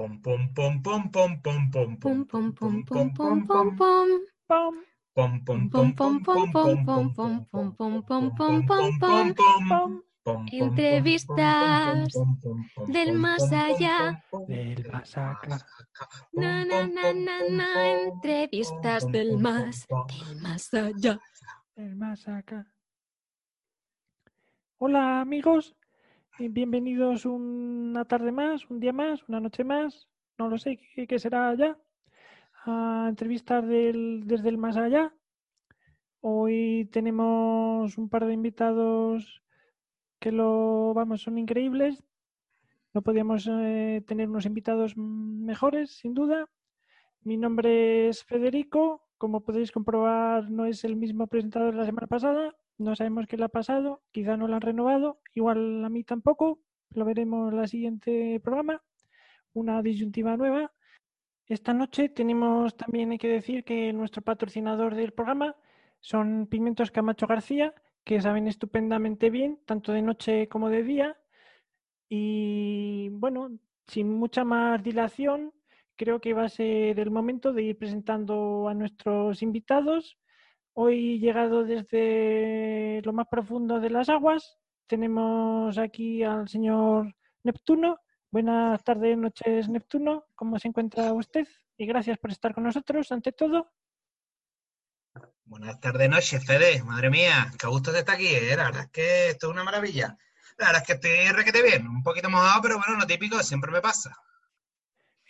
Pom pom pom pom pom pom pom Pum, pom pum, pum. Pam, pom pom Pum, pom pum, pom pum, pom pum, pom pum, pum, pum, pum, pum, pum, pum. pam, Entrevistas del más allá. del más acá. Na, na, na, na, na. Entrevistas del más, del más allá. El más acá. Hola amigos, bienvenidos una tarde más, un día más, una noche más, no lo sé qué, será ya, a entrevistas del, desde el más allá. Hoy tenemos un par de invitados que lo, vamos, son increíbles. No podíamos eh, tener unos invitados mejores, sin duda. Mi nombre es Federico. Como podéis comprobar, no es el mismo presentador de la semana pasada. No sabemos qué le ha pasado. Quizá no lo han renovado. Igual a mí tampoco. Lo veremos en el siguiente programa. Una disyuntiva nueva. Esta noche tenemos también, hay que decir, que nuestro patrocinador del programa son Pimientos Camacho García, que saben estupendamente bien, tanto de noche como de día. Y bueno, sin mucha más dilación, creo que va a ser el momento de ir presentando a nuestros invitados. Hoy llegado desde lo más profundo de las aguas, tenemos aquí al señor Neptuno. Buenas tardes, noches, Neptuno. ¿Cómo se encuentra usted? Y gracias por estar con nosotros, ante todo. Buenas tardes, noches, Fede. Madre mía, qué gusto de estar aquí, ¿eh? La verdad es que esto es una maravilla. La verdad es que estoy requete bien, un poquito mojado, pero bueno, lo típico siempre me pasa.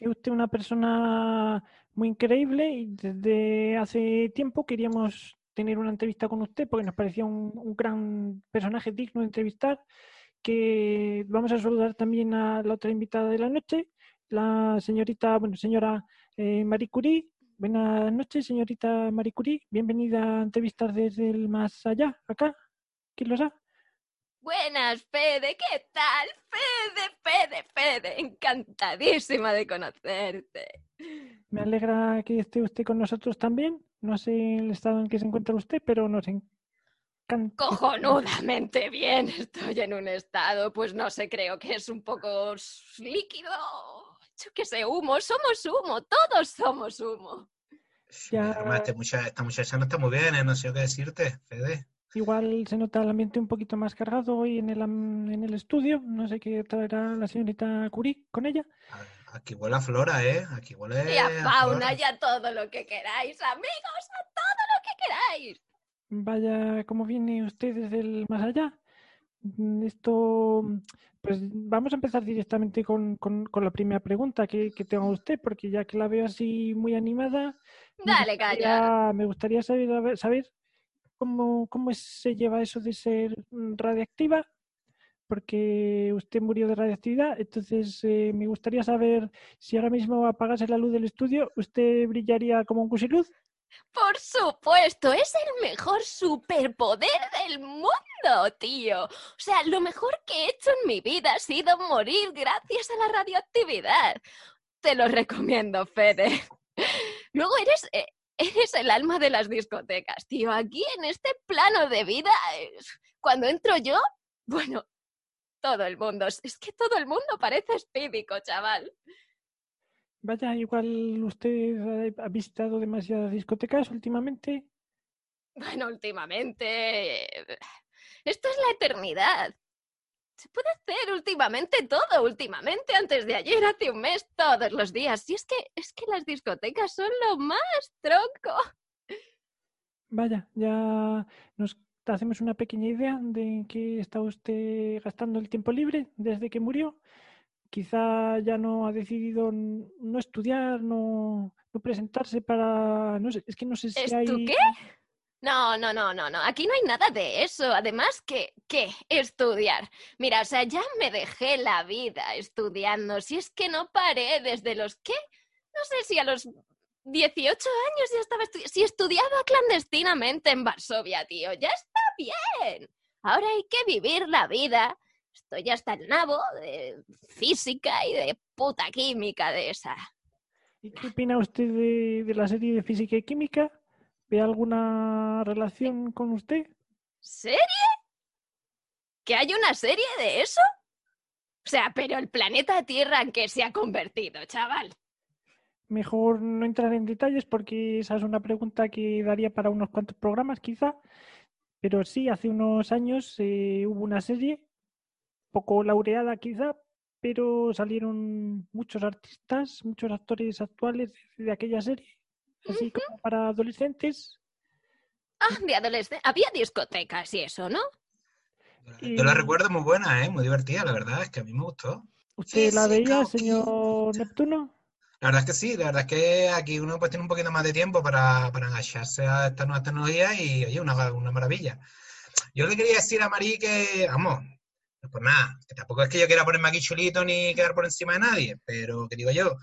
Es usted una persona muy increíble y desde hace tiempo queríamos tener una entrevista con usted porque nos parecía un, gran personaje digno de entrevistar. Que vamos a saludar también a la otra invitada de la noche, la señorita, bueno, señora eh, Marie Curie. Buenas noches, señorita Marie Curie. Bienvenida a entrevistar desde el más allá, acá. ¿Quién lo sabe? Buenas, Fede, ¿qué tal? Fede, Fede, Fede, encantadísima de conocerte. Me alegra que esté usted con nosotros también. No sé el estado en que se encuentra usted, pero nos encanta. Cojonudamente bien, estoy en un estado, pues no sé, creo que es un poco líquido. Yo que sé, humo, somos humo, todos somos humo. Ya. Además, este mucha- esta muchacha no está muy bien, ¿eh? No sé qué decirte, Fede. Igual se nota el ambiente un poquito más cargado hoy en el, en el estudio. No sé qué traerá la señorita Curie con ella. Aquí huele a flora, ¿eh? Aquí huele Y a fauna, flora. y a todo lo que queráis, amigos, a todo lo que queráis. Vaya, ¿cómo viene usted desde el más allá? Mm, Esto, pues vamos a empezar directamente con, con- con la primera pregunta que, que tengo a usted, porque ya que la veo así muy animada, me Dale, calla. gustaría, me gustaría saber, saber cómo, cómo se lleva eso de ser mm, radiactiva, porque usted murió de radiactividad, entonces eh, me gustaría saber si ahora mismo apagase la luz del estudio, ¿usted brillaría como un cusiluz? Por supuesto, es el mejor superpoder del mundo, tío. O sea, lo mejor que he hecho en mi vida ha sido morir gracias a la radioactividad. Te lo recomiendo, Fede. Luego eres, eh, eres el alma de las discotecas, tío. Aquí en este plano de vida, cuando entro yo, bueno, todo el mundo, es que todo el mundo parece espídico, chaval. Vaya, igual usted ha visitado demasiadas discotecas últimamente. Bueno, últimamente. Esto es la eternidad. Se puede hacer últimamente todo, últimamente, antes de ayer, hace un mes, todos los días. Y es que, es que las discotecas son lo más tronco. Vaya, ya nos hacemos una pequeña idea de en qué está usted gastando el tiempo libre desde que murió. Quizá ya no ha decidido no estudiar, no, no presentarse para... No sé, es que no sé si ¿Esto hay... qué? No, no, no, no, no. Aquí no hay nada de eso. Además, ¿qué? ¿Qué? Estudiar. Mira, o sea, ya me dejé la vida estudiando. Si es que no paré desde los qué? No sé si a los 18 años ya estaba estudiando. Si estudiaba clandestinamente en Varsovia, tío. Ya está bien. Ahora hay que vivir la vida. Estoy hasta el nabo de física y de puta química de esa. ¿Y qué opina usted de, de la serie de física y química? ¿Ve alguna relación con usted? ¿Serie? ¿Que hay una serie de eso? O sea, pero el planeta Tierra en qué se ha convertido, chaval. Mejor no entrar en detalles porque esa es una pregunta que daría para unos cuantos programas quizá. Pero sí, hace unos años eh, hubo una serie, poco laureada quizá, pero salieron muchos artistas, muchos actores actuales de aquella serie, así como para adolescentes. Ah, de adolescente. Había discotecas y eso, ¿no? Yo la recuerdo muy buena, ¿eh? Muy divertida, la verdad, es que a mí me gustó. ¿Usted la veía, señor Neptuno? La verdad es que sí, la verdad es que aquí uno pues tiene un poquito más de tiempo para, para engancharse a estas nuevas tecnologías y, oye, una, una maravilla. Yo le quería decir a Marí que, vamos, pues nada, que tampoco es que yo quiera ponerme aquí chulito ni quedar por encima de nadie, pero que digo yo,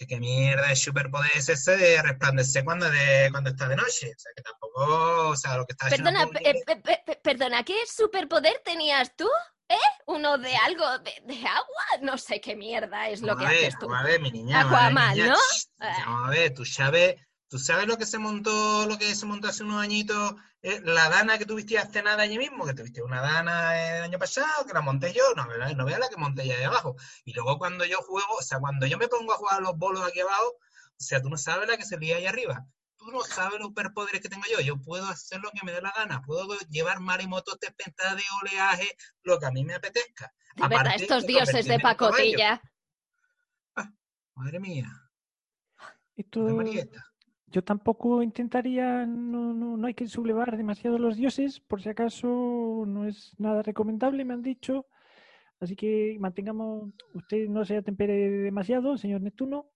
que qué mierda de superpoder es ese de resplandecer cuando, de, cuando está de noche. O sea, que tampoco, o sea, lo que está haciendo Perdona, eh, pe- perdona, ¿qué superpoder tenías tú? ¿Eh? ¿Uno de algo de, de agua? No sé qué mierda es lo que ver, haces tú. vamos a ver, mi niña. Aquaman, ¿no? Vamos a ver, tú sabes, tú sabes lo que se montó, lo que se montó hace unos añitos, eh, la dana que tuviste hace nada allí mismo, que tuviste una dana eh, el año pasado, que la monté yo, no, veas- no veas la que monté ya de abajo. Y luego cuando yo juego, o sea, cuando yo me pongo a jugar a los bolos aquí abajo, o sea, tú no sabes la que se lía ahí arriba. Tú no sabes los superpoderes que tengo yo. Yo puedo hacer lo que me dé la gana. Puedo llevar marimotos, tempestades, oleaje, lo que a mí me apetezca. De verdad, Aparte estos de dioses de pacotilla. Madre mía, Esto, de Marieta. Yo tampoco intentaría, no, no, no hay que sublevar demasiado los dioses, por si acaso no es nada recomendable, me han dicho. Así que mantengamos, usted no se atempere demasiado, señor Neptuno.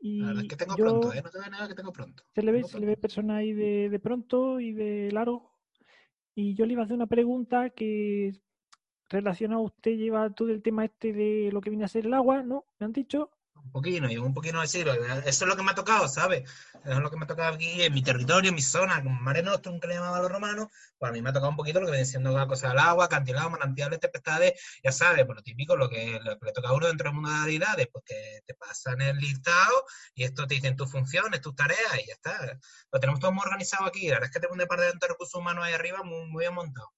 Y La verdad es que tengo yo, pronto, ¿eh? No te voy a negar que tengo pronto. se le ve, se le ve persona ahí de, de pronto y de largo. Y yo le iba a hacer una pregunta que relacionado, usted lleva todo el tema este de lo que viene a ser el agua, ¿no? Me han dicho. Un poquito, y un poquito así. lo- Eso es lo que me ha tocado, ¿sabes? Eso es lo que me ha tocado aquí en mi territorio, en mi zona, con Mare Nostrum, que le llamaban los romanos. Pues a mí me ha tocado un poquito lo que viene siendo la cosa del agua, acantilados, manantiales, tempestades, ya sabes, por lo típico, lo que, lo que le toca a uno dentro del mundo de las deidades, pues que te pasan el listado y esto te dicen tus funciones, tus tareas y ya está. Lo tenemos todo muy organizado aquí. La verdad es que tengo un departamento de recursos humanos ahí arriba muy, muy bien montado.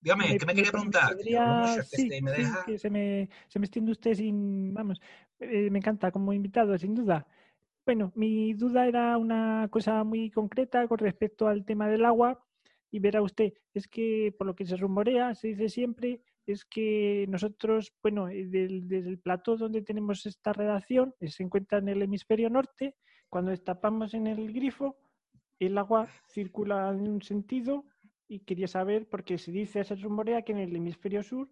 Dígame, ¿qué me quería preguntar? Que yo hablo podría- mucho, es que sí, si me sí, deja- que se me, se me extiende usted sin, vamos, eh, me encanta como invitado, sin duda. Bueno, mi duda era una cosa muy concreta con respecto al tema del agua y verá usted, es que por lo que se rumorea, se dice siempre, es que nosotros, bueno, eh, desde el plató donde tenemos esta redacción, eh, se encuentra en el hemisferio norte, cuando destapamos en el grifo, el agua circula en un sentido y quería saber, porque se dice, se rumorea que en el hemisferio sur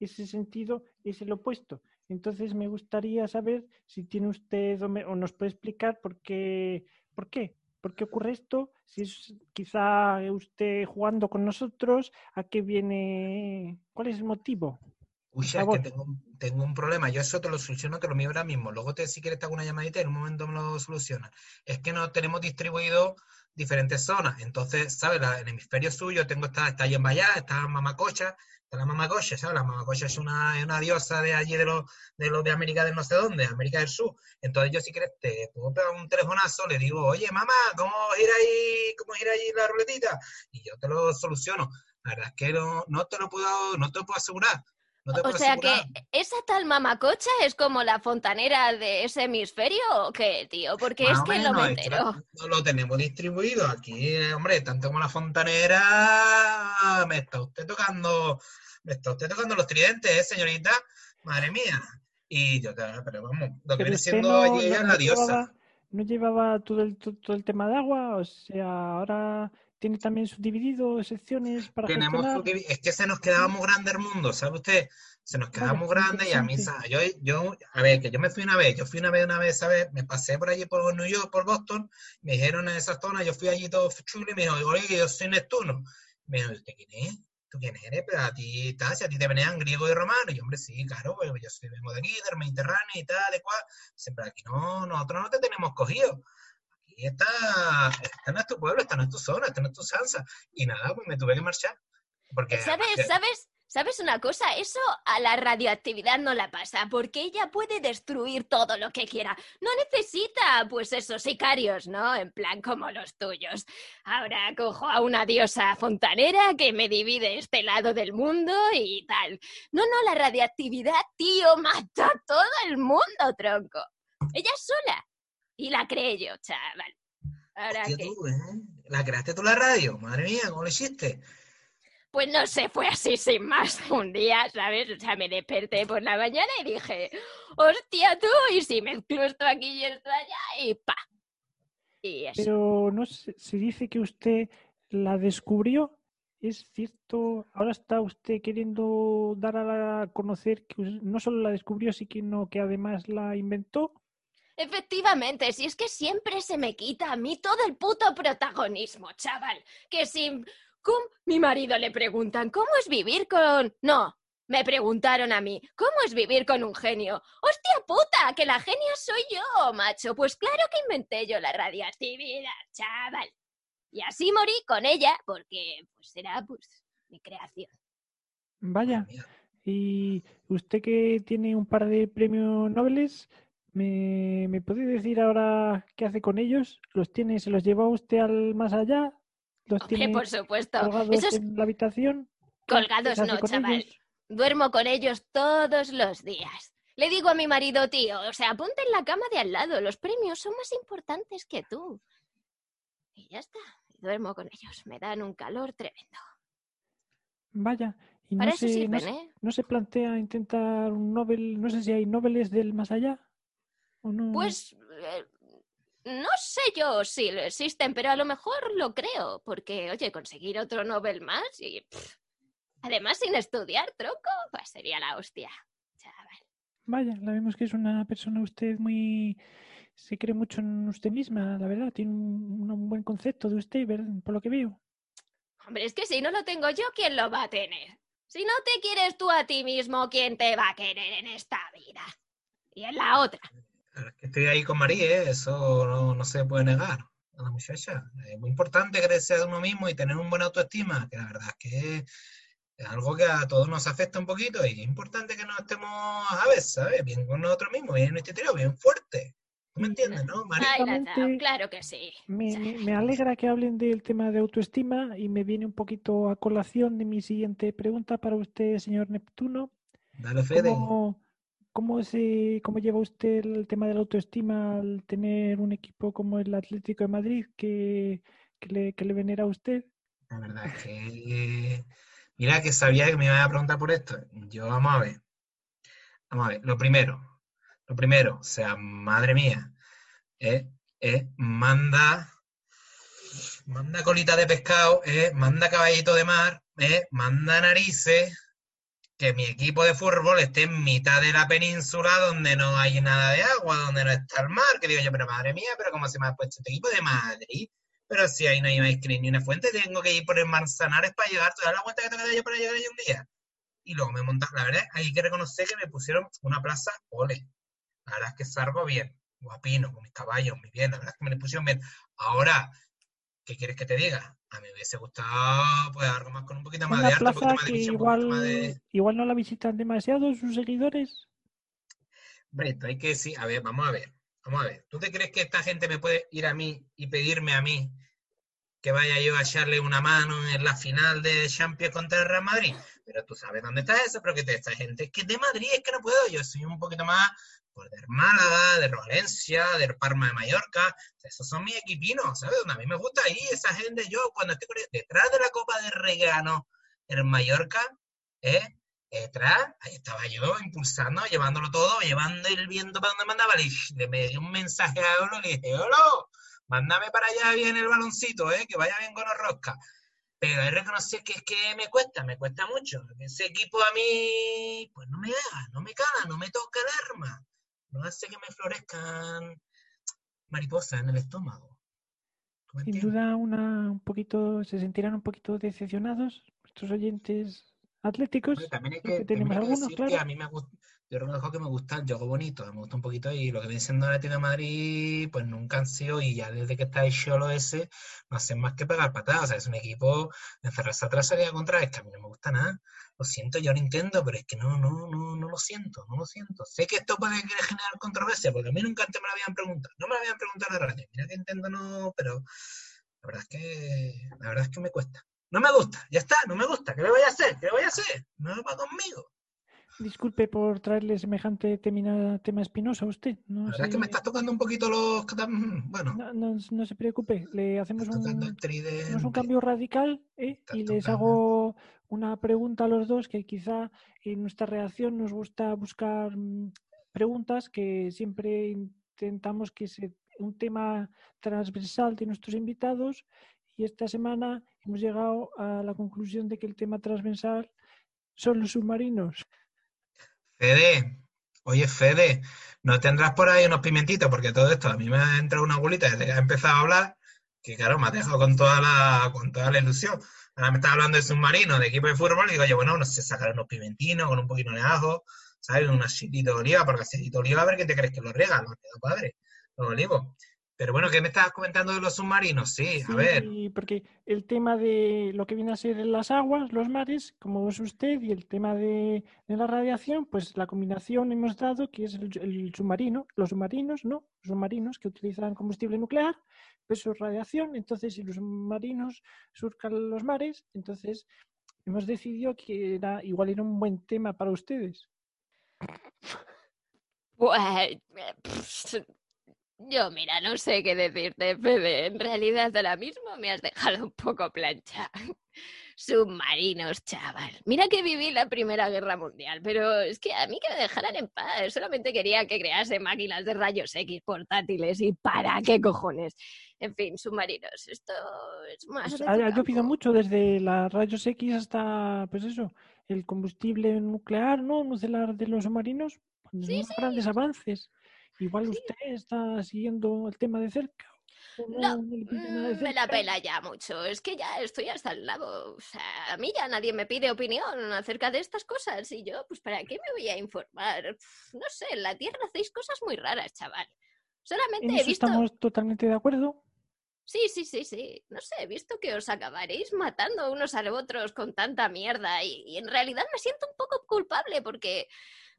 ese sentido es el opuesto. Entonces me gustaría saber si tiene usted o, nos puede explicar por qué, por qué, por qué ocurre esto, si es quizá usted jugando con nosotros, a qué viene, cuál es el motivo. Uy, es que tengo, un- tengo un problema. Yo eso te lo soluciono, te lo mío ahora mismo. Luego, te, si quieres, te hago una llamadita y en un momento me lo soluciona. Es que no tenemos distribuido diferentes zonas. Entonces, ¿sabes? La, el hemisferio suyo tengo esta, está ahí en Bayá, está Mamacocha, está la Mamacocha, ¿sabes? La Mamacocha es una, es una diosa de allí de los de, los de América del no sé dónde, América del Sur. Entonces, yo si quieres, te puedo pegar un telefonazo, le digo, oye, mamá, ¿cómo gira ahí, cómo gira ahí la ruletita? Y yo te lo soluciono. La verdad es que no, no te lo puedo, no te lo puedo asegurar. No te O sea que esa tal mamacocha es como la fontanera de ese hemisferio o qué, tío? Porque es Más que no me entero. no lo tenemos distribuido aquí, eh, hombre, tanto como la fontanera, me está usted tocando, me está usted tocando los tridentes, ¿eh, señorita? Madre mía. Y yo, te- pero vamos, lo que Pero viene siendo no, allí ella no- es la no diosa. llevaba, no llevaba todo el, to- todo el tema de agua, o sea, ahora tiene también subdividido secciones para Tenemos es que se nos quedaba muy grande el mundo, ¿sabe usted? Se nos quedaba Vaya, muy grande y a mí, yo, yo, a ver, que yo me fui una vez, yo fui una vez, una vez, ¿sabes? Me pasé por allí por New York, por Boston, me dijeron en esa zona, yo fui allí todo chulo y me dijo, oye, yo soy Neptuno. Me dijo, ¿usted quién es? ¿Tú quién eres? Pero a ti, tal, si a ti te venían griego y romano. Y yo, hombre, sí, claro, pues yo soy, vengo de aquí, del Mediterráneo y tal, de cual. Siempre aquí no, nosotros no te tenemos cogido. Aquí está, esta no es tu pueblo, esta no es tu zona, esta no es tu salsa. Y nada, pues me tuve que marchar. Porque ¿Sabes, además sabes, ¿Sabes una cosa? Eso a la radioactividad no la pasa, porque ella puede destruir todo lo que quiera. No necesita, pues, esos sicarios, ¿no? En plan como los tuyos. Ahora cojo a una diosa fontanera que me divide este lado del mundo y tal. No, no, la radioactividad, tío, mata a todo el mundo, tronco. Ella sola. Y la creé yo, chaval. Ahora Hostia, que... tú, ¿eh? ¿La creaste tú la radio? Madre mía, ¿cómo lo hiciste? Pues no sé, fue así sin más un día, ¿sabes? O sea, me desperté por la mañana y dije, hostia tú, y si mezclo esto aquí y esto allá, y pa. Y eso. Pero no se, se dice que usted la descubrió. ¿Es cierto? Ahora está usted queriendo dar a conocer que no solo la descubrió, sino que además la inventó. Efectivamente, si es que siempre se me quita a mí todo el puto protagonismo, chaval. Que si con mi marido le preguntan, ¿cómo es vivir con...? No, me preguntaron a mí, ¿cómo es vivir con un genio? ¡Hostia puta! Que la genia soy yo, macho. Pues claro que inventé yo la radioactividad, chaval. Y así morí con ella, porque pues era pues mi creación. Vaya. Y usted que tiene un par de premios Nobel, ¿me, me puede decir ahora qué hace con ellos? ¿Los tiene, se los lleva usted al más allá? ¿Los Hombre, tiene por supuesto. colgados Esos en la habitación? ¿Qué colgados no, chaval. ellos? Duermo con ellos todos los días. Le digo a mi marido, tío, o sea, ponte en la cama de al lado, los premios son más importantes que tú. Y ya está, duermo con ellos, me dan un calor tremendo. Vaya. Y Para no eso se, sirven, ¿eh? ¿No se plantea intentar un Nobel? No sé si hay Nobeles del más allá. ¿O no? Pues eh, no sé yo si lo existen, pero a lo mejor lo creo, porque, oye, conseguir otro Nobel más y... pff, además, sin estudiar, tronco, pues sería la hostia. Chaval. Vaya, la vemos que es una persona usted muy... Se cree mucho en usted misma, la verdad. Tiene un, un buen concepto de usted, ¿verdad? Por lo que veo. Hombre, es que si no lo tengo yo, ¿quién lo va a tener? Si no te quieres tú a ti mismo, ¿quién te va a querer en esta vida? Y en la otra. Es que Estoy ahí con María, ¿eh? eso no, no se puede negar a la muchacha. Es muy importante creerse de uno mismo y tener un buena autoestima, que la verdad es que es algo que a todos nos afecta un poquito y es importante que nos estemos a veces, ¿sabes? Bien con nosotros mismos, bien en nuestro interior, bien fuerte. ¿Tú me entiendes, no, María? Claro que sí. Me, me- me alegra que hablen del tema de autoestima y me viene un poquito a colación de mi siguiente pregunta para usted, señor Neptuno. Dale, Fede. ¿Cómo, cómo se, cómo lleva usted el tema de la autoestima al tener un equipo como el Atlético de Madrid que, que le, que le venera a usted? La verdad es que. Mira que sabía que me iba a preguntar por esto. Yo, vamos a ver. Vamos a ver. Lo primero. Lo primero. O sea, madre mía. eh, eh, manda. Manda colita de pescado. eh, manda caballito de mar. eh, manda narices. Que mi equipo de fútbol esté en mitad de la península donde no hay nada de agua, donde no está el mar. Que digo yo, pero madre mía, pero ¿cómo se me ha puesto este equipo de Madrid? Pero si ahí no hay más que ni una fuente, tengo que ir por el Manzanares para llegar. ¿Te das la cuenta que tengo que dar yo para llegar ahí un día? Y luego me monta, la verdad, hay que reconocer que me pusieron una plaza ole. La verdad es que salgo bien, guapino, con mis caballos, muy bien, la verdad es que me lo pusieron bien. Ahora, ¿qué quieres que te diga? A mí me hubiese gustado pues algo más con un poquito más de Una arte, un poquito más de visión, un poquito más igual, de... igual no la visitan demasiado sus seguidores. Hombre, esto hay que decir, a ver, vamos a ver, vamos a ver. ¿Tú te crees que esta gente me puede ir a mí y pedirme a mí que vaya yo a echarle una mano en la final de Champions contra el Real Madrid? Pero tú sabes dónde está eso, pero que te- esta gente es que de Madrid es que no puedo, yo soy un poquito más pues, Málaga, del Valencia, del Parma de Mallorca, esos son mis equipinos, ¿sabes? Donde a mí me gusta ahí esa gente, yo cuando estoy detrás de la Copa de ganó el Mallorca, ¿eh? detrás, ahí estaba yo impulsando, llevándolo todo, llevando el viento para donde mandaba. Le, le me di un mensaje a Olo, le dije, Olo, mándame para allá bien el baloncito, ¿eh? que vaya bien con los rosca. Pero hay que reconocer que es que me cuesta, me cuesta mucho. Ese equipo a mí, pues no me da, no me cala, no me toca el arma. No hace que me florezcan mariposas en el estómago. ¿Tú me Sin duda, una, un poquito, se sentirán un poquito decepcionados nuestros oyentes atléticos. También hay que, tenemos también hay que algunos, decir que claro. a mí me gusta, Yo reconozco que me gusta el juego bonito, me gusta un poquito y lo que viene siendo Atlético de Madrid, pues nunca han sido, y ya desde que está el Cholo ese, no hacen más que pegar patadas. O sea, es un equipo encerrarse atrás, salir a contra, es que a mí no me gusta nada. Lo siento, yo lo intento, pero es que no, no, no, no lo siento, no lo siento. Sé que esto puede generar controversia, porque a mí nunca antes me lo habían preguntado. No me lo habían preguntado en la radio. Mira que intento no, pero la verdad es que, la verdad es que me cuesta. No me gusta, ya está, no me gusta. ¿Qué le voy a hacer? ¿Qué le voy a hacer? No va conmigo. Disculpe por traerle semejante tema, tema espinoso a usted. No la verdad es que me estás tocando un poquito los... Bueno. No, no, se preocupe, le hacemos un, hacemos un cambio radical ¿eh? y les hago una pregunta a los dos que quizá en nuestra reacción nos gusta buscar mm, preguntas que siempre intentamos que sea un tema transversal de nuestros invitados y esta semana hemos llegado a la conclusión de que el tema transversal son los submarinos. Fede, oye Fede, ¿no tendrás por ahí unos pimentitos? Porque todo esto a mí me ha entrado una abuelita desde que ha empezado a hablar, que claro, me ha dejado con toda la, con toda la ilusión. Ahora me está hablando de submarino, de equipo de fútbol, y digo, yo, bueno, no sé, sacar unos pimentinos con un poquito de ajo, ¿sabes? Un aceitito de oliva, porque aceitito de oliva, a ver qué te crees que lo riega, lo padre, los olivos. Pero bueno, ¿qué me estabas comentando de los submarinos? Sí, a ver. porque el tema de lo que viene a ser las aguas, los mares, como es usted, y el tema de, la radiación, pues la combinación hemos dado que es el, submarino, los submarinos, ¿no? Los submarinos que utilizan combustible nuclear, pues eso es radiación. Entonces, si los submarinos surcan los mares, entonces hemos decidido que era igual era un buen tema para ustedes. Yo, mira, no sé qué decirte, Fede. En realidad, ahora mismo me has dejado un poco plancha. Submarinos, chaval. Mira que viví la Primera Guerra Mundial, pero es que a mí que me dejaran en paz. Solamente quería que crease máquinas de rayos X portátiles y para qué cojones. En fin, submarinos. Esto es más. Pues, ha llovido mucho desde las rayos X hasta, pues eso, el combustible nuclear, ¿no? Nuclear de los submarinos. Pues, sí, grandes avances. Igual usted está siguiendo el tema de cerca. No, mm, me la pela ya mucho. Es que ya estoy hasta el lado. O sea, a mí ya nadie me pide opinión acerca de estas cosas. Y yo, pues, ¿para qué me voy a informar? No sé, en la Tierra hacéis cosas muy raras, chaval. Solamente he visto. Estamos totalmente de acuerdo. Sí, sí, sí, sí. No sé, he visto que os acabaréis matando unos a otros con tanta mierda. Y, en realidad me siento un poco culpable porque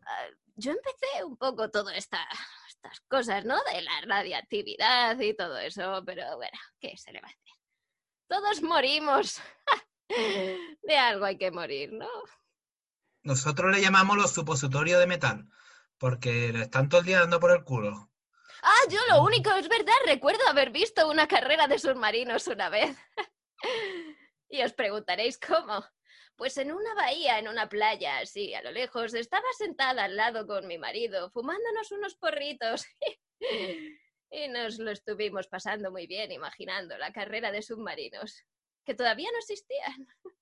ah, yo empecé un poco todo esta, cosas, ¿no? De la radiactividad y todo eso, pero bueno, ¿qué se le va a hacer? Todos morimos. de algo hay que morir, ¿no? Nosotros le llamamos los supositorios de metal, porque le están todo el día dando por el culo. Ah, yo lo único, es verdad, recuerdo haber visto una carrera de submarinos una vez. y os preguntaréis cómo. Pues en una bahía, en una playa, así, a lo lejos, estaba sentada al lado con mi marido, fumándonos unos porritos. y nos lo estuvimos pasando muy bien, imaginando la carrera de submarinos, que todavía no existían.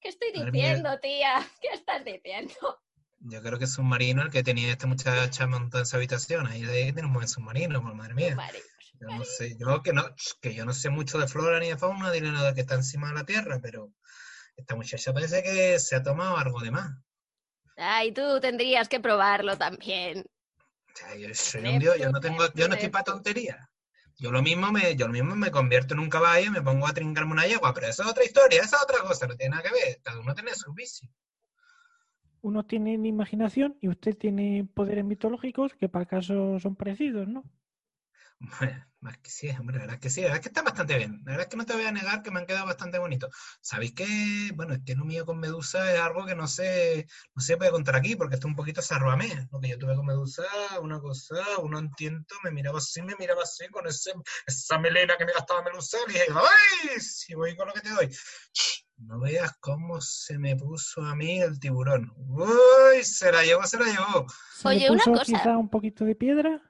¿Qué estoy diciendo, tía? ¿Qué estás diciendo? Yo creo que es submarino el que tenía esta muchacha montada en su habitación. Ahí de tiene un buen submarino, madre mía. Yo no sé, yo que no, que yo no sé mucho de flora ni de fauna, ni nada que está encima de la tierra, pero esta muchacha parece que se ha tomado algo de más. Ay, tú tendrías que probarlo también. yo soy un dios, yo no tengo, yo no estoy para tonterías. Yo lo mismo me, yo lo mismo me convierto en un caballo y me pongo a trincarme una yegua, pero eso es otra historia, esa es otra cosa, no tiene nada que ver. Cada uno tiene su vicio. Uno tiene imaginación y usted tiene poderes mitológicos que para acaso son parecidos, ¿no? Bueno, más que sí, hombre, la verdad es que sí, la verdad es que está bastante bien. La verdad es que no te voy a negar que me han quedado bastante bonitos. ¿Sabéis que, bueno, es que lo mío con Medusa es algo que no sé, no se puede contar aquí porque está un poquito sarroamé. Lo que yo tuve con Medusa, una cosa, uno entiendo, me miraba así, me miraba así con ese, esa melena que me gastaba Medusa y dije, ¡ay! Si voy con lo que te doy. No veas cómo se me puso a mí el tiburón. ¡Uy! Se la llevó, se la llevó. Oye, una cosa. Quizá un poquito de piedra?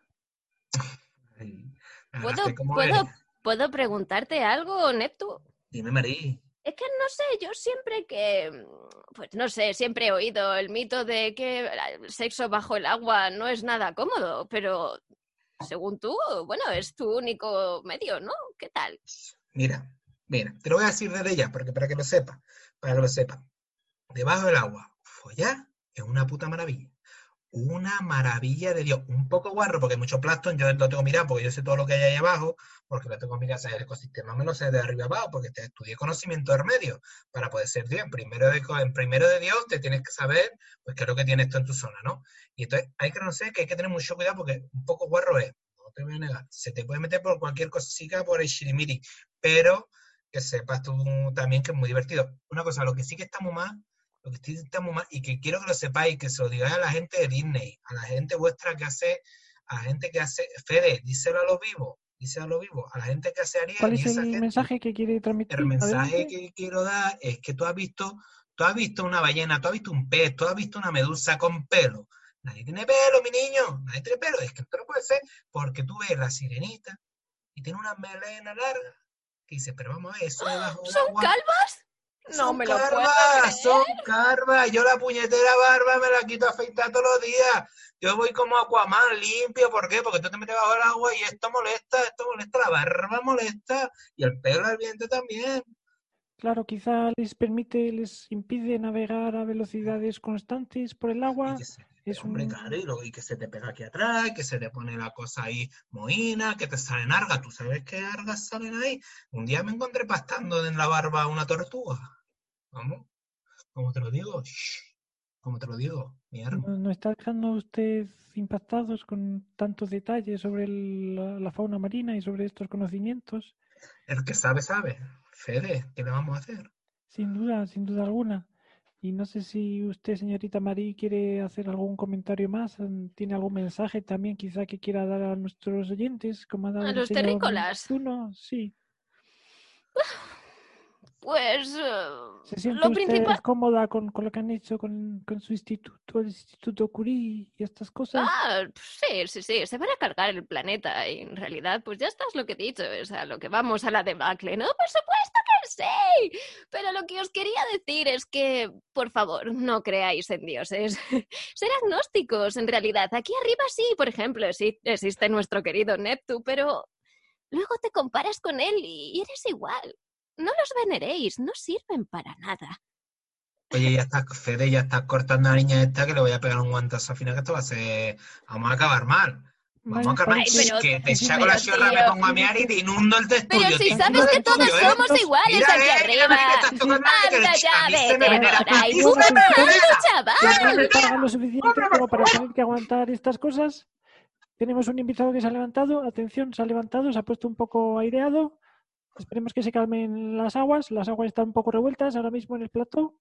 ¿Puedo, ¿puedo, preguntarte algo, Neptu? Dime, Marí. Es que no sé, yo siempre que, pues no sé, siempre he oído el mito de que el sexo bajo el agua no es nada cómodo, pero según tú, bueno, es tu único medio, ¿no? ¿Qué tal? Mira, mira, te lo voy a decir desde ya, porque para que lo sepa, para que lo sepa. Debajo del agua, follar es una puta maravilla. Una maravilla de Dios. Un poco guarro, porque hay mucho plastón, yo lo tengo mirado porque yo sé todo lo que hay ahí abajo, porque lo tengo mirado, o sea, el ecosistema me lo sé de arriba abajo, porque te estudié conocimiento del medio para poder ser Dios. Primero de, en primero de Dios te tienes que saber, pues, qué es lo que tiene esto en tu zona, ¿no? Y entonces hay que conocer que hay que tener mucho cuidado porque un poco guarro es, no te voy a negar, se te puede meter por cualquier cosita por el shirimiri, pero que sepas tú también que es muy divertido. Una cosa, lo que sí que está muy mal lo que estoy estamos mal, y que quiero que lo sepáis, que se lo digáis a la gente de Disney, a la gente vuestra que hace, a la gente que hace, Fede, díselo a los vivos, díselo a los vivos, a la gente que hace Ariel. ¿Cuál es el mensaje que quiere transmitir? El mensaje que quiero dar es que tú has visto, tú has visto una ballena, tú has visto un pez, tú has visto una medusa con pelo. Nadie tiene pelo, mi niño, nadie tiene pelo. Es que esto no puede ser porque tú ves la sirenita y tiene una melena larga. Que dices, pero vamos a ver, eso debajo ¿Son calvas? No me lo puedo Son carvas. Yo la puñetera barba me la quito afeitar todos los días. Yo voy como Aquaman, limpio. ¿Por qué? Porque tú te metes bajo el agua y esto molesta, esto molesta, la barba molesta y el pelo al viento también. Claro, quizá les permite, les impide navegar a velocidades constantes por el agua. Es un... y, que se te pega aquí atrás, que se te pone la cosa ahí mohina, que te salen argas. ¿Tú sabes qué argas salen ahí? Un día me encontré pastando en la barba una tortuga. Vamos, ¿cómo te lo digo? ¿Cómo te lo digo? Mi ¿No, ¿No, está dejando usted impactados con tantos detalles sobre la, fauna marina y sobre estos conocimientos? El que sabe, sabe. Fede, ¿qué le vamos a hacer? Sin duda, sin duda alguna. Y no sé si usted, señorita Marí, quiere hacer algún comentario más. ¿Tiene algún mensaje también quizá que quiera dar a nuestros oyentes? Como a los terrícolas. Uno, sí. Pues ¿Se siente lo principal... cómoda con, con, lo que han hecho con, con, su instituto, el Instituto Curie y estas cosas? Ah, sí, sí, sí, se van a cargar el planeta y en realidad pues ya está es lo que he dicho, o sea, lo que vamos a la debacle, ¿no? Por supuesto que sí, pero lo que os quería decir es que, por favor, no creáis en dioses, ser agnósticos en realidad. Aquí arriba sí, por ejemplo, sí existe nuestro querido Neptu, pero luego te comparas con él y eres igual. No los veneréis, no sirven para nada. Oye, ya está, Fede, ya estás cortando a la niña esta que le voy a pegar un guantazo al final que esto va a ser... Vamos a acabar mal. Vamos a acabar mal. que te saco la sierra, me pongo a mear y te inundo el estudio. Pero si sabes que todos ¿eh? somos iguales aquí eh, arriba. Anda ya, vete por ahí. chaval! lo suficiente como para tener que aguantar estas cosas. Tenemos un invitado que se ha levantado. Atención, se ha levantado, se ha puesto un poco aireado. Esperemos que se calmen las aguas. Las aguas están un poco revueltas ahora mismo en el plato.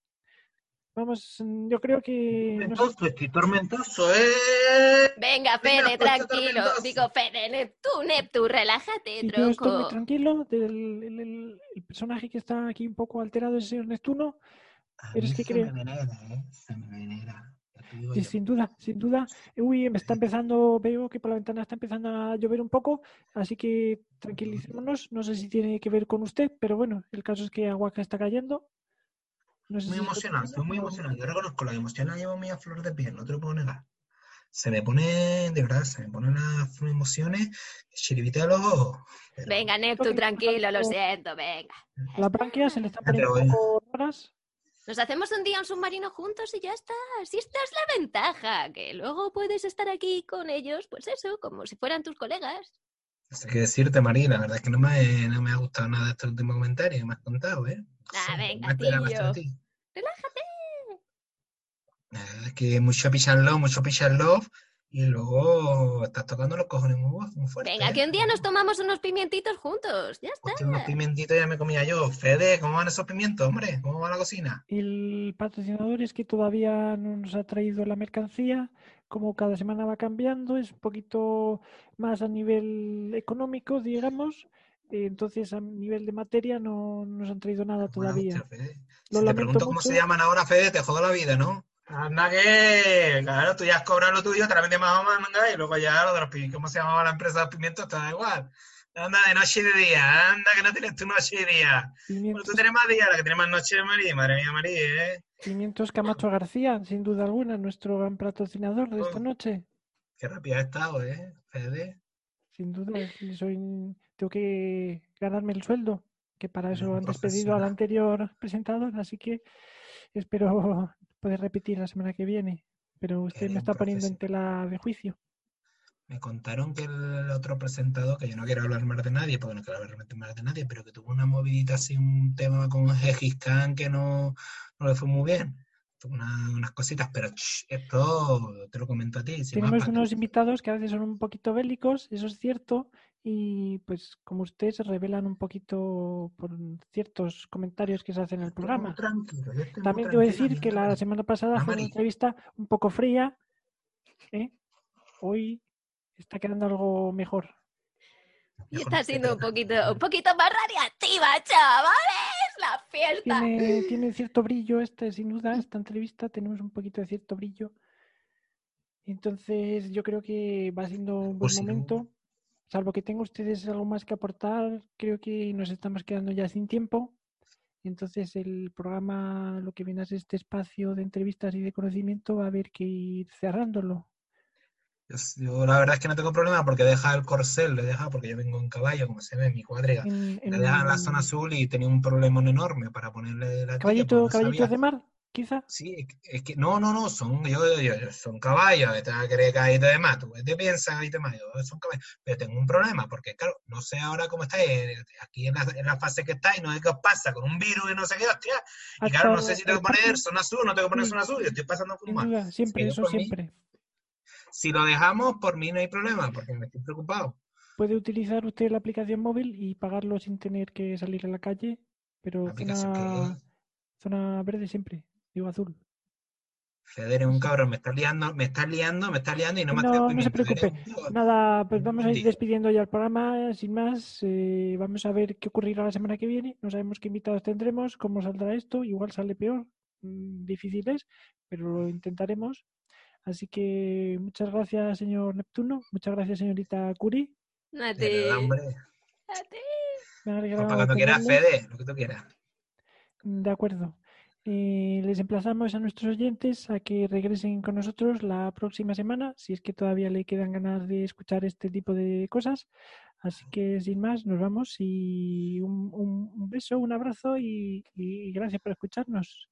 Vamos, mm, yo creo que. Tormentoso, estoy tormentoso, ¿eh? Venga, Fede, tranquilo. Digo, Fede, Neptu, Neptu, relájate, tronco. Yo estoy muy tranquilo. El, personaje que está aquí un poco alterado es el señor Neptuno. pero es que creo. Me venera, ¿eh? Se me venera sin duda, sin duda. Uy, me está empezando, veo que por la ventana está empezando a llover un poco, así que tranquilicémonos. No sé si tiene que ver con usted, pero bueno, el caso es que agua que está cayendo. muy emocionado, estoy muy emocionado. Yo reconozco la emoción la llevo a flor de piel, no te lo puedo negar. Se me pone, de verdad, se me ponen las emociones, chiribite a los ojos. Venga, Neptu, tranquilo, lo siento, venga. La branquia se le está poniendo un poco raras. Nos hacemos un día un submarino juntos y ya está. Si esta es la ventaja, que luego puedes estar aquí con ellos, pues eso, como si fueran tus colegas. No sé qué decirte, María, la verdad es que no me, no me ha gustado nada este último comentario que me has contado, ¿eh? Ah, venga, tío. Relájate. Es que mucho pitch love, mucho pitch love y luego estás tocando los cojones muy, muy fuerte. Venga, que un día nos tomamos unos pimientitos juntos. Ya está. unos pimientitos ya me comía yo. Fede, ¿cómo van esos pimientos, hombre? ¿Cómo va la cocina? El patrocinador es que todavía no nos ha traído la mercancía. Como cada semana va cambiando, es un poquito más a nivel económico, digamos. Entonces, a nivel de materia, no nos han traído nada todavía. Si te pregunto cómo se llaman ahora, Fede, te jodo la vida, ¿no? Anda que, claro, tú ya has cobrado lo tuyo, te la más o menos, y luego ya lo de los pimientos, ¿cómo se llamaba la empresa de los pimientos? Da igual. Anda de noche y de día, anda que no tienes tu noche y día. Bueno, tú tienes más día, la que tienes más noche de María, madre mía María, ¿eh? Pimientos Camacho García, sin duda alguna, nuestro gran patrocinador de esta oh. noche. Qué rápido ha estado, ¿eh? Fede. Sin duda, soy, tengo que ganarme el sueldo, que para eso han despedido al anterior presentador, así que espero poder repetir la semana que viene. pero usted Eres me está poniendo en tela de juicio. Me contaron que el otro presentador, que yo no quiero hablar más de nadie, porque no quiero hablar más de nadie, pero que tuvo una movidita así, un tema con Gengis Khan que no, no le fue muy bien. Una- unas cositas, pero ch, esto te lo comento a ti. más, Tenemos unos invitados que a veces son un poquito bélicos, eso es cierto, y pues como ustedes se revelan un poquito por ciertos comentarios que se hacen en el programa. tranquilo, yo También debo decir que la semana pasada fue una entrevista un poco fría. ¿eh? Hoy está quedando algo mejor. Y está siendo un poquito, un poquito más radiactiva, chavales. La fiesta. Tiene, tiene cierto brillo, este, sin duda, esta entrevista tenemos un poquito de cierto brillo. Entonces yo creo que va siendo un buen Pues momento. Salvo que tengan ustedes algo más que aportar, creo que nos estamos quedando ya sin tiempo. Entonces el programa, lo que viene a ser este espacio de entrevistas y de conocimiento, va a haber que ir cerrándolo. Yo, yo la verdad es que no tengo problema porque deja el corcel, le deja porque yo vengo en caballo, como se ve en mi cuadriga. En, Le deja en la zona azul y tenía un problema enorme para ponerle la caballito, no sabía. de mar, quizá. Sí, es que- es no, no, no, son, yo, yo- yo- son caballos, te vas a creer caballito de más, tú te piensas caballito de yo, son caballos, pero tengo un problema, porque claro, no sé ahora cómo estáis, eh, aquí en la, en la fase que estáis, no sé qué os pasa con un virus y no sé qué, hostia, y claro, no sé si tengo que poner zona azul, no tengo que poner zona azul, yo estoy pasando Sin fuma. duda, siempre, eso por mí- siempre. Si lo dejamos, por mí no hay problema, porque me estoy preocupado. Puede utilizar usted la aplicación móvil y pagarlo sin tener que salir a la calle, pero zona, que zona verde siempre, digo azul. Feder es un cabrón, me está liando, me está liando, me está liando y no me ha No, no se preocupe. Nada, pues vamos a ir despidiendo ya el programa, sin más. eh, vamos a ver qué ocurrirá la semana que viene. No sabemos qué invitados tendremos, cómo saldrá esto. Igual sale peor, mm, difícil es, pero lo intentaremos. Así que muchas gracias, señor Neptuno. Muchas gracias, señorita Curi. A ti. A ti. Pues cuando quieras. Fede, lo que tú quieras. De acuerdo. Eh, les emplazamos a nuestros oyentes a que regresen con nosotros la próxima semana, si es que todavía le quedan ganas de escuchar este tipo de cosas. Así que sin más, nos vamos y un, un- beso, un abrazo y, y gracias por escucharnos.